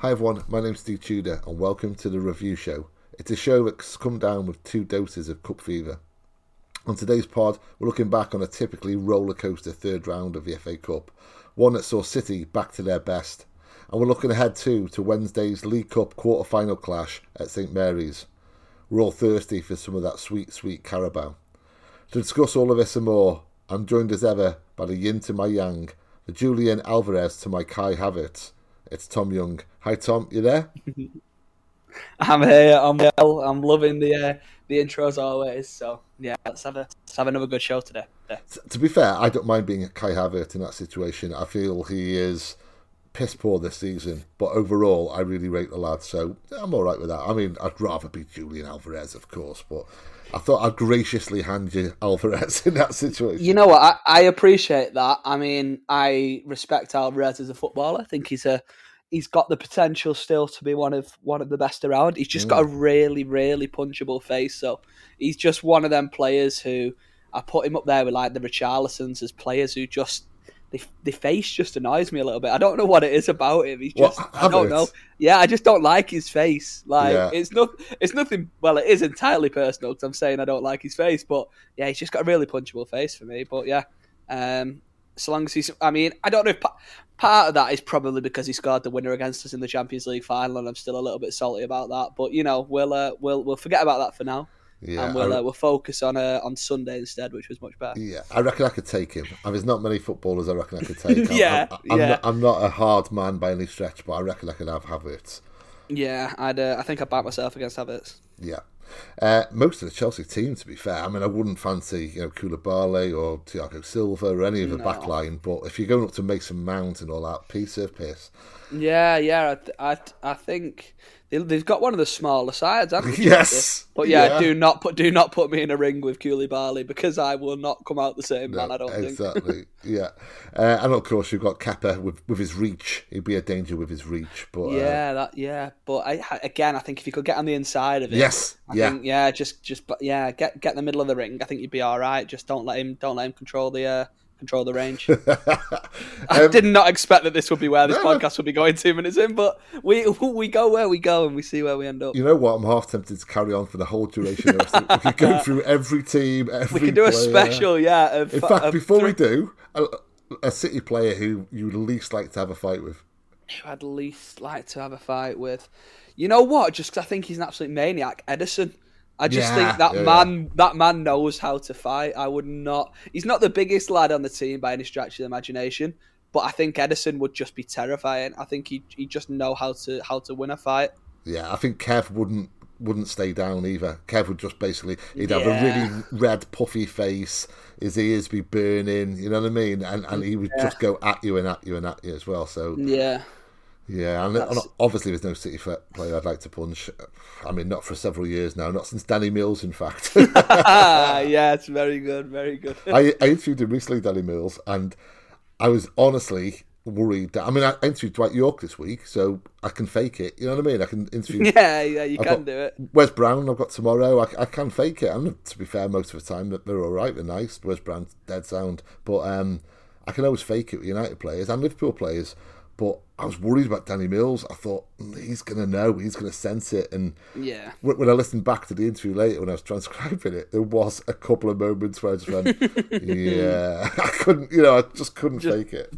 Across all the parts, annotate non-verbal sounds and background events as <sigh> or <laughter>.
Hi everyone, my name's Steve Tudor and welcome to the review show. It's a show that's come down with two doses of cup fever. On today's pod, we're looking back on a typically roller coaster third round of the FA Cup, one that saw City back to their best. And we're looking ahead too to Wednesday's League Cup quarter final clash at St Mary's. We're all thirsty for some of that sweet, sweet Carabao. To discuss all of this and more, I'm joined as ever by the yin to my yang, the Julian Alvarez to my Kai Havertz. It's Tom Young. Hi Tom, you there? <laughs> I'm here. I'm well. I'm loving the uh, the intro as always. So yeah, let's have a let's have another good show today. Yeah. To be fair, I don't mind being Kai Havertz in that situation. I feel he is piss poor this season, but overall, I really rate the lad. So I'm all right with that. I mean, I'd rather be Julian Alvarez, of course, but I thought I'd graciously hand you <laughs> Alvarez in that situation. You know what? I, I appreciate that. I mean, I respect Alvarez as a footballer. I think he's a he's got the potential still to be one of one of the best around. He's just mm. got a really, really punchable face. So he's just one of them players who I put him up there with like the Richarlisons as players who just the, the face just annoys me a little bit. I don't know what it is about him. He's just what, I don't know. Yeah, I just don't like his face. Like yeah. it's not it's nothing. Well, it is entirely personal because I'm saying I don't like his face, but yeah, he's just got a really punchable face for me. But yeah, um, so long as he's, I mean, I don't know if part of that is probably because he scored the winner against us in the Champions League final, and I'm still a little bit salty about that. But you know, we'll uh, we'll we'll forget about that for now. Yeah, and we'll uh, we'll focus on uh, on Sunday instead, which was much better. Yeah, I reckon I could take him. I mean, there's not many footballers I reckon I could take. yeah, <laughs> I'm, I'm, yeah. Not, I'm not a hard man by any stretch, but I reckon I could have Havertz. Yeah, I'd. Uh, I think I'd back myself against Havertz. Yeah. Uh, most of the Chelsea team, to be fair, I mean, I wouldn't fancy you know Koulibaly or Thiago Silva or any of the no. back line, but if you're going up to Mason Mount and all that, piece of piss. Yeah, yeah, I, I, I think They've got one of the smaller sides, haven't they? yes. But yeah, yeah, do not put do not put me in a ring with Koulibaly because I will not come out the same no, man. I don't exactly. think. Exactly. <laughs> yeah, uh, and of course you've got Kepa with with his reach. He'd be a danger with his reach. But yeah, uh, that yeah. But I, again, I think if you could get on the inside of it, yes, I yeah, think, yeah, just just yeah, get get in the middle of the ring. I think you'd be all right. Just don't let him don't let him control the. Uh, control the range. <laughs> I um, did not expect that this would be where this no, podcast would be going two minutes in, but we <laughs> we go where we go and we see where we end up. You know what? I'm half tempted to carry on for the whole duration of it. We could go <laughs> through every team, every. We could do player. a special, yeah. Of, in fact, before three... we do, a, a City player who you would least like to have a fight with. Who I'd least like to have a fight with. You know what? Just because I think he's an absolute maniac, Ederson. I just yeah, think that yeah, man yeah. that man knows how to fight. I would not he's not the biggest lad on the team by any stretch of the imagination, but I think Ederson would just be terrifying. I think he he just know how to how to win a fight. Yeah, I think Kev wouldn't wouldn't stay down either. Kev would just basically he'd have a really red puffy face, his ears be burning, you know what I mean? And and he would just go at you and at you and at you as well. So Yeah. Yeah, and, and, obviously there's no City player I'd like to punch. I mean, not for several years now, not since Danny Mills, in fact. <laughs> yeah, it's very good, very good. I, I interviewed him recently, Danny Mills, and I was honestly worried. That, I mean, I interviewed Dwight Yorke this week, so I can fake it. You know what I mean? I can interview. <laughs> Yeah, yeah, you I've can do it. Wes Brown, I've got tomorrow. I, I can fake it. And to be fair, most of the time they're all right. They're nice. Wes Brown's dead sound, but um, I can always fake it with United players and Liverpool players. But I was worried about Danny Mills. I thought mm, he's going to know, he's going to sense it. And yeah, when I listened back to the interview later, when I was transcribing it, there was a couple of moments where I just went, "Yeah, <laughs> I couldn't," you know, I just couldn't just, fake it.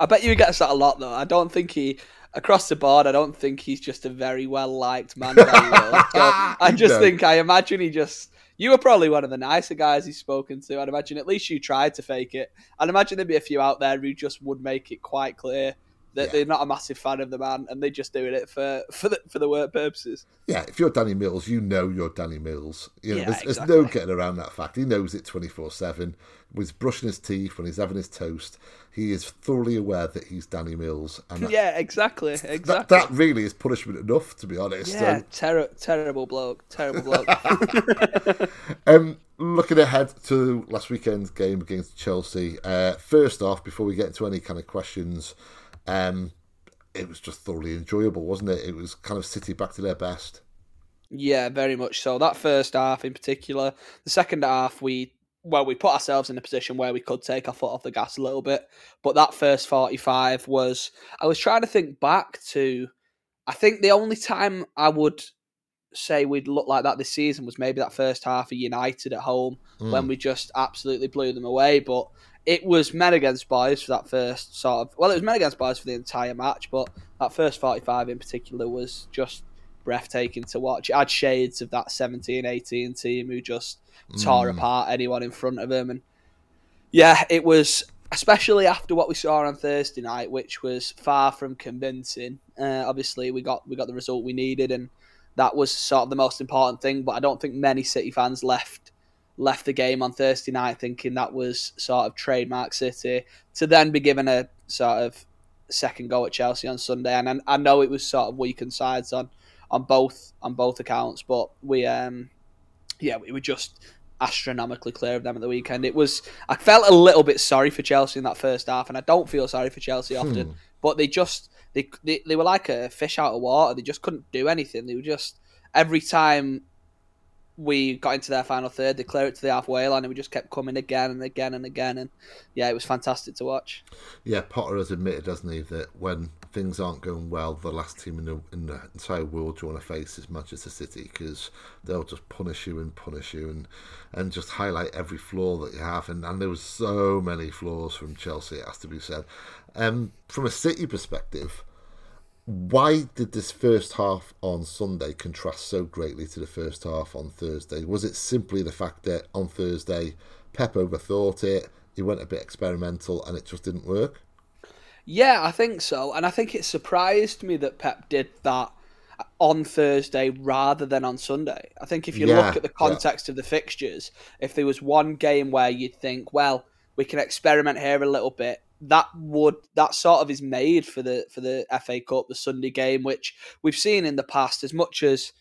I bet you he gets that a lot, though. I don't think he across the board. I don't think he's just a very well liked man. so <laughs> I just no. think I imagine he just. You were probably one of the nicer guys he's spoken to. I'd imagine at least you tried to fake it. I'd imagine there'd be a few out there who just would make it quite clear they're, yeah. they're not a massive fan of the man, and they're just doing it for for the for the work purposes. Yeah, if you're Danny Mills, you know you're Danny Mills. You know, yeah, there's, exactly. there's no getting around that fact. He knows it twenty four seven. With brushing his teeth when he's having his toast, he is thoroughly aware that he's Danny Mills. And <laughs> that, yeah, exactly, exactly. That, that, really is punishment enough, to be honest. Yeah, ter- terrible bloke, terrible bloke. <laughs> um, looking ahead to last weekend's game against Chelsea. Uh, first off, before we get into any kind of questions um, it was just thoroughly enjoyable, wasn't it? It was kind of City back to their best. Yeah, very much so. That first half in particular. The second half, we well, we put ourselves in a position where we could take our foot off the gas a little bit. But that first 45 was, I was trying to think back to, I think the only time I would say we'd look like that this season was maybe that first half of United at home mm. when we just absolutely blew them away. But it was men against boys for that first sort of. Well, it was men against boys for the entire match, but that first 45 in particular was just breathtaking to watch. It had shades of that 17 18 team who just tore mm. apart anyone in front of them. And yeah, it was especially after what we saw on Thursday night, which was far from convincing. Uh, obviously, we got we got the result we needed, and that was sort of the most important thing. But I don't think many City fans left left the game on Thursday night thinking that was sort of trademark City to then be given a sort of second go at Chelsea on Sunday. And I, I know it was sort of weakened sides on on both on both accounts, but we um yeah we were just astronomically clear of them at the weekend. It was I felt a little bit sorry for Chelsea in that first half, and I don't feel sorry for Chelsea often, hmm. but they just they, they they were like a fish out of water. They just couldn't do anything. They were just every time we got into their final third, they clear it to the halfway line, and we just kept coming again and again and again. And yeah, it was fantastic to watch. Yeah, Potter has admitted, doesn't he, that when things aren't going well, the last team in the, in the entire world you want to face is Manchester City because they'll just punish you and punish you and and just highlight every flaw that you have. And, and there was so many flaws from Chelsea, it has to be said. Um, from a City perspective why did this first half on Sunday contrast so greatly to the first half on Thursday? Was it simply the fact that on Thursday Pep overthought it, he went a bit experimental, and it just didn't work? Yeah, I think so, and I think it surprised me that Pep did that on Thursday rather than on Sunday. I think if you yeah, look at the context yeah. of the fixtures, if there was one game where you'd think, well, we can experiment here a little bit, that would that sort of is made for the for the FA Cup, the Sunday game, which we've seen in the past. As much as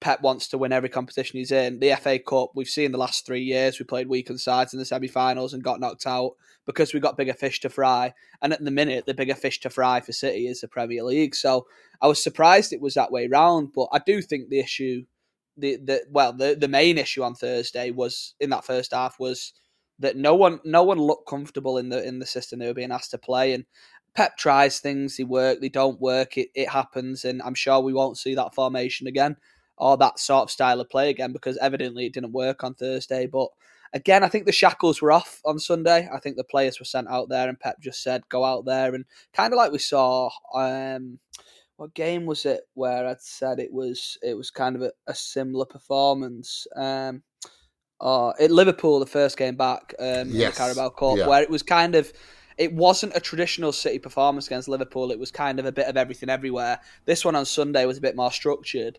Pep wants to win every competition he's in, the FA Cup we've seen the last three years. We played weakened sides in the semi-finals and got knocked out because we got bigger fish to fry. And at the minute, the bigger fish to fry for City is the Premier League. So I was surprised it was that way round, but I do think the issue, the the well, the the main issue on Thursday was in that first half was that no one no one looked comfortable in the in the system they were being asked to play and Pep tries things, they work, they don't work, it, it happens, and I'm sure we won't see that formation again or that sort of style of play again because evidently it didn't work on Thursday. But again, I think the shackles were off on Sunday. I think the players were sent out there, and Pep just said, "Go out there," and kind of like we saw. Um, what game was it where I'd said it was it was kind of a, a similar performance? Um, uh, at Liverpool, the first game back um, yes. in the Carabao Cup, yeah. where it was kind of it wasn't a traditional City performance against Liverpool. It was kind of a bit of everything everywhere. This one on Sunday was a bit more structured.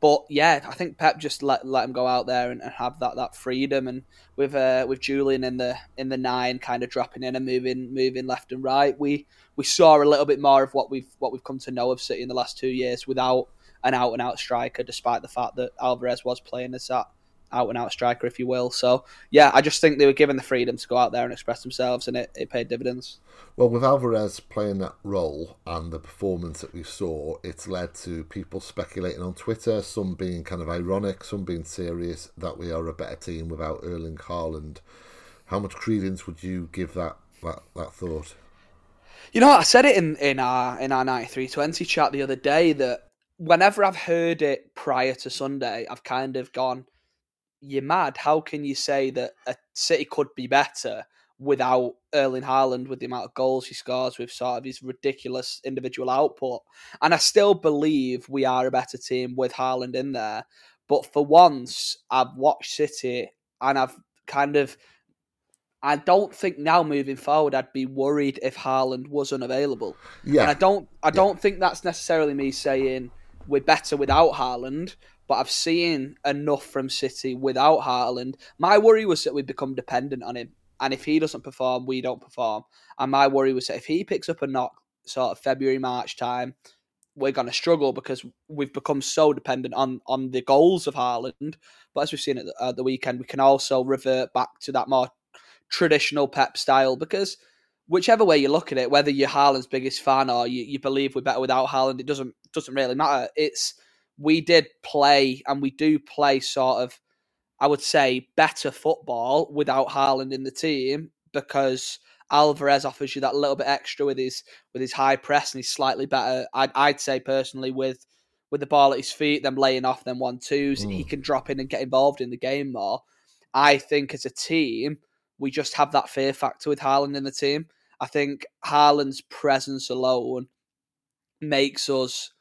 But yeah, I think Pep just let let him go out there and, and have that, that freedom, and with uh, with Julian in the in the nine, kind of dropping in and moving moving left and right, we we saw a little bit more of what we've what we've come to know of City in the last two years without an out and out striker, despite the fact that Alvarez was playing as that out and out striker, if you will. So yeah, I just think they were given the freedom to go out there and express themselves, and it, it paid dividends. Well, with Alvarez playing that role and the performance that we saw, it's led to people speculating on Twitter, some being kind of ironic, some being serious, that we are a better team without Erling Haaland. How much credence would you give that that, that thought? You know, I said it in, in our in our ninety three twenty chat the other day that whenever I've heard it prior to Sunday, I've kind of gone, you're mad. How can you say that a City could be better without Erling Haaland with the amount of goals he scores with sort of his ridiculous individual output? And I still believe we are a better team with Haaland in there. But for once, I've watched City and I've kind of I don't think now moving forward I'd be worried if Haaland was unavailable. Yeah. And I don't I don't think that's necessarily me saying we're better without Haaland but I've seen enough from City without Haaland. My worry was that we'd become dependent on him, and if he doesn't perform, we don't perform. And my worry was that if he picks up a knock, sort of February March time, we're going to struggle because we've become so dependent on on the goals of Haaland. But as we've seen at the, the weekend, we can also revert back to that more traditional Pep style because whichever way you look at it, whether you're Haaland's biggest fan or you, you believe we're better without Haaland, it doesn't doesn't really matter. It's we did play and we do play sort of, I would say, better football without Haaland in the team because Alvarez offers you that little bit extra with his with his high press and he's slightly better. I'd, I'd say personally with with the ball at his feet, them laying off them one twos, mm. he can drop in and get involved in the game more. I think as a team, we just have that fear factor with Haaland in the team. I think Haaland's presence alone makes us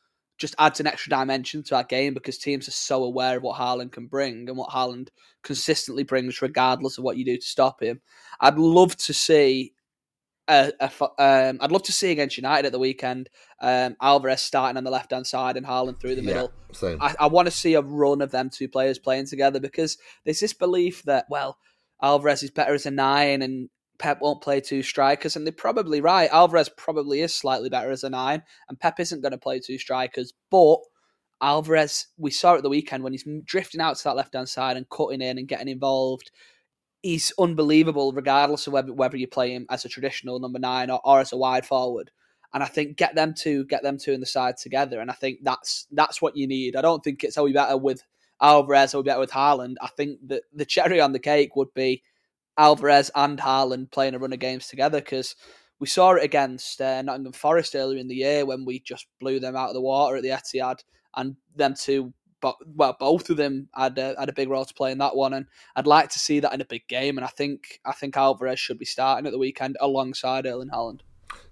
just adds an extra dimension to our game because teams are so aware of what Haaland can bring and what Haaland consistently brings, regardless of what you do to stop him. I'd love to see. A, a, um, I'd love to see against United at the weekend. Um, Alvarez starting on the left hand side and Haaland through the middle. I, I want to see a run of them two players playing together because there's this belief that well, Alvarez is better as a nine and Pep won't play two strikers, and they're probably right. Alvarez probably is slightly better as a nine, and Pep isn't going to play two strikers. But Alvarez, we saw at the weekend when he's drifting out to that left hand side and cutting in and getting involved. He's unbelievable, regardless of whether, whether you play him as a traditional number nine or, or as a wide forward. And I think get them two, get them two in the side together, and I think that's that's what you need. I don't think it's oh, always better with Alvarez oh, or better with Haaland. I think that the cherry on the cake would be Alvarez and Haaland playing a run of games together because we saw it against uh, Nottingham Forest earlier in the year when we just blew them out of the water at the Etihad, and them two, but well, both of them had a, had a big role to play in that one, and I'd like to see that in a big game, and I think I think Alvarez should be starting at the weekend alongside Erling Haaland.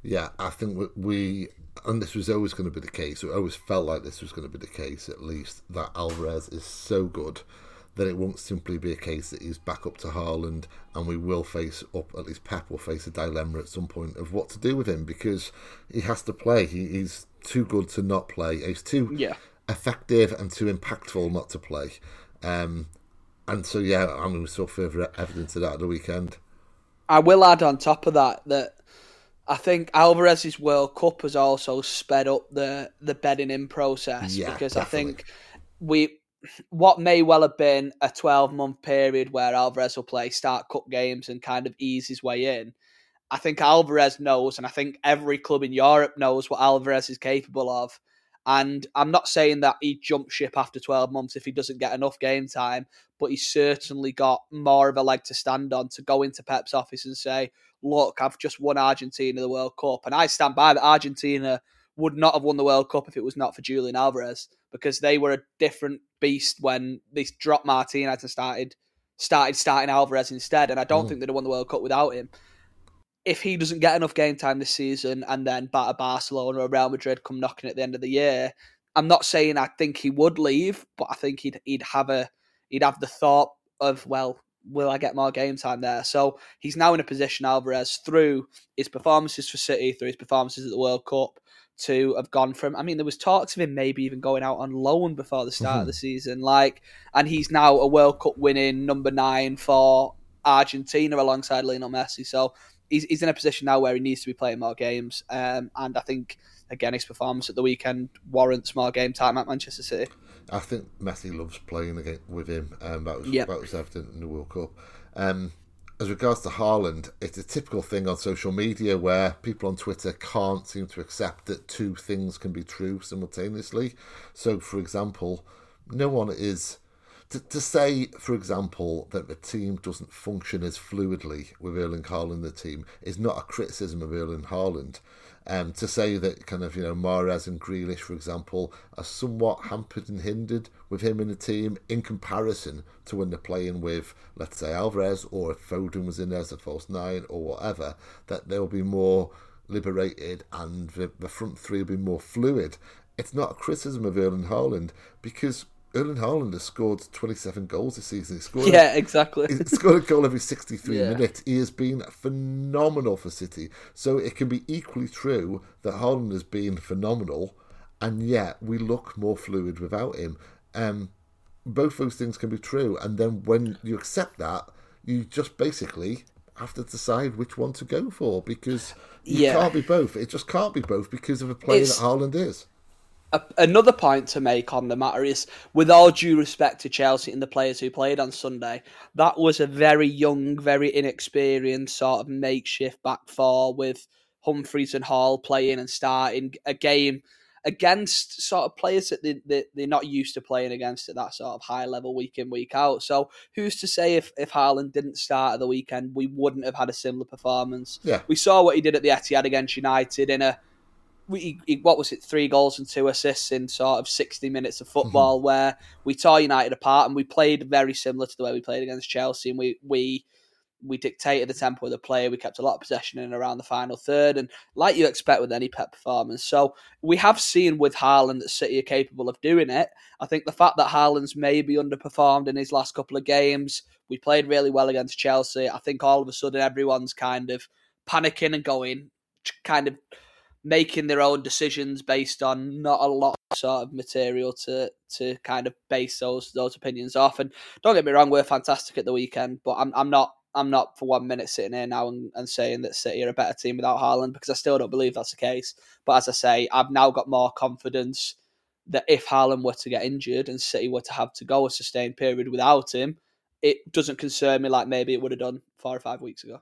Yeah, I think we and this was always going to be the case. It always felt like this was going to be the case, at least that Alvarez is so good that it won't simply be a case that he's back up to Haaland and we will face up, at least Pep will face a dilemma at some point of what to do with him because he has to play. He, he's too good to not play. He's too yeah. effective and too impactful not to play. Um, and so, yeah, I mean, we saw further evidence of that at the weekend. I will add on top of that that I think Alvarez's World Cup has also sped up the the bedding in process yeah, because definitely. I think we what may well have been a 12 month period where Alvarez will play start cup games and kind of ease his way in. I think Alvarez knows, and I think every club in Europe knows what Alvarez is capable of. And I'm not saying that he jumps ship after 12 months if he doesn't get enough game time, but he's certainly got more of a leg to stand on to go into Pep's office and say, Look, I've just won Argentina the World Cup. And I stand by that Argentina would not have won the World Cup if it was not for Julian Alvarez because they were a different beast when they dropped Martinez and started started starting Alvarez instead. And I don't mm. think they'd have won the World Cup without him. If he doesn't get enough game time this season and then batter Barcelona or Real Madrid come knocking at the end of the year, I'm not saying I think he would leave, but I think he'd he'd have a he'd have the thought of well, will I get more game time there? So he's now in a position, Alvarez, through his performances for City, through his performances at the World Cup, to have gone from. I mean, there was talks of him maybe even going out on loan before the start mm-hmm. of the season, like, and he's now a World Cup winning number nine for Argentina alongside Lionel Messi. So he's he's in a position now where he needs to be playing more games, um, and I think again his performance at the weekend warrants more game time at Manchester City. I think Messi loves playing again with him, um, that was yep. that was evident in the World Cup. Um, as regards to Haaland, it's a typical thing on social media where people on Twitter can't seem to accept that two things can be true simultaneously. So, for example, no one is. To, to say, for example, that the team doesn't function as fluidly with Erling Haaland the team is not a criticism of Erling Haaland. Um, to say that kind of you know Mahrez and Grealish, for example, are somewhat hampered and hindered with him in the team in comparison to when they're playing with, let's say, Alvarez or if Foden was in there as a false nine or whatever, that they'll be more liberated and the, the front three will be more fluid. It's not a criticism of Erling Haaland because Erling Haaland has scored 27 goals this season. He scored yeah, exactly. He's scored a goal every 63 yeah. minutes. He has been phenomenal for City. So it can be equally true that Haaland has been phenomenal, and yet we look more fluid without him. Um, both those things can be true. And then when you accept that, you just basically have to decide which one to go for because you yeah. can't be both. It just can't be both because of the player it's... that Haaland is a, another point to make on the matter is, with all due respect to Chelsea and the players who played on Sunday, that was a very young, very inexperienced sort of makeshift back four with Humphreys and Hall playing and starting a game against sort of players that they, they, they're not used to playing against at that sort of high level week in, week out. So who's to say if, if Haaland didn't start at the weekend, we wouldn't have had a similar performance? Yeah. We saw what he did at the Etihad against United in a we, he, what was it, three goals and two assists in sort of 60 minutes of football mm-hmm. where we tore United apart and we played very similar to the way we played against Chelsea and we, we we dictated the tempo of the play. We kept a lot of possession in around the final third, and like you expect with any Pep performance. So we have seen with Haaland that City are capable of doing it. I think the fact that Haaland's maybe underperformed in his last couple of games, we played really well against Chelsea. I think all of a sudden everyone's kind of panicking and going, kind of making their own decisions based on not a lot of sort of material to to kind of base those those opinions off. And don't get me wrong, we're fantastic at the weekend, but I'm I'm not I'm not for one minute sitting here now and, and saying that City are a better team without Haaland because I still don't believe that's the case. But as I say, I've now got more confidence that if Haaland were to get injured and City were to have to go a sustained period without him, it doesn't concern me like maybe it would have done four or five weeks ago.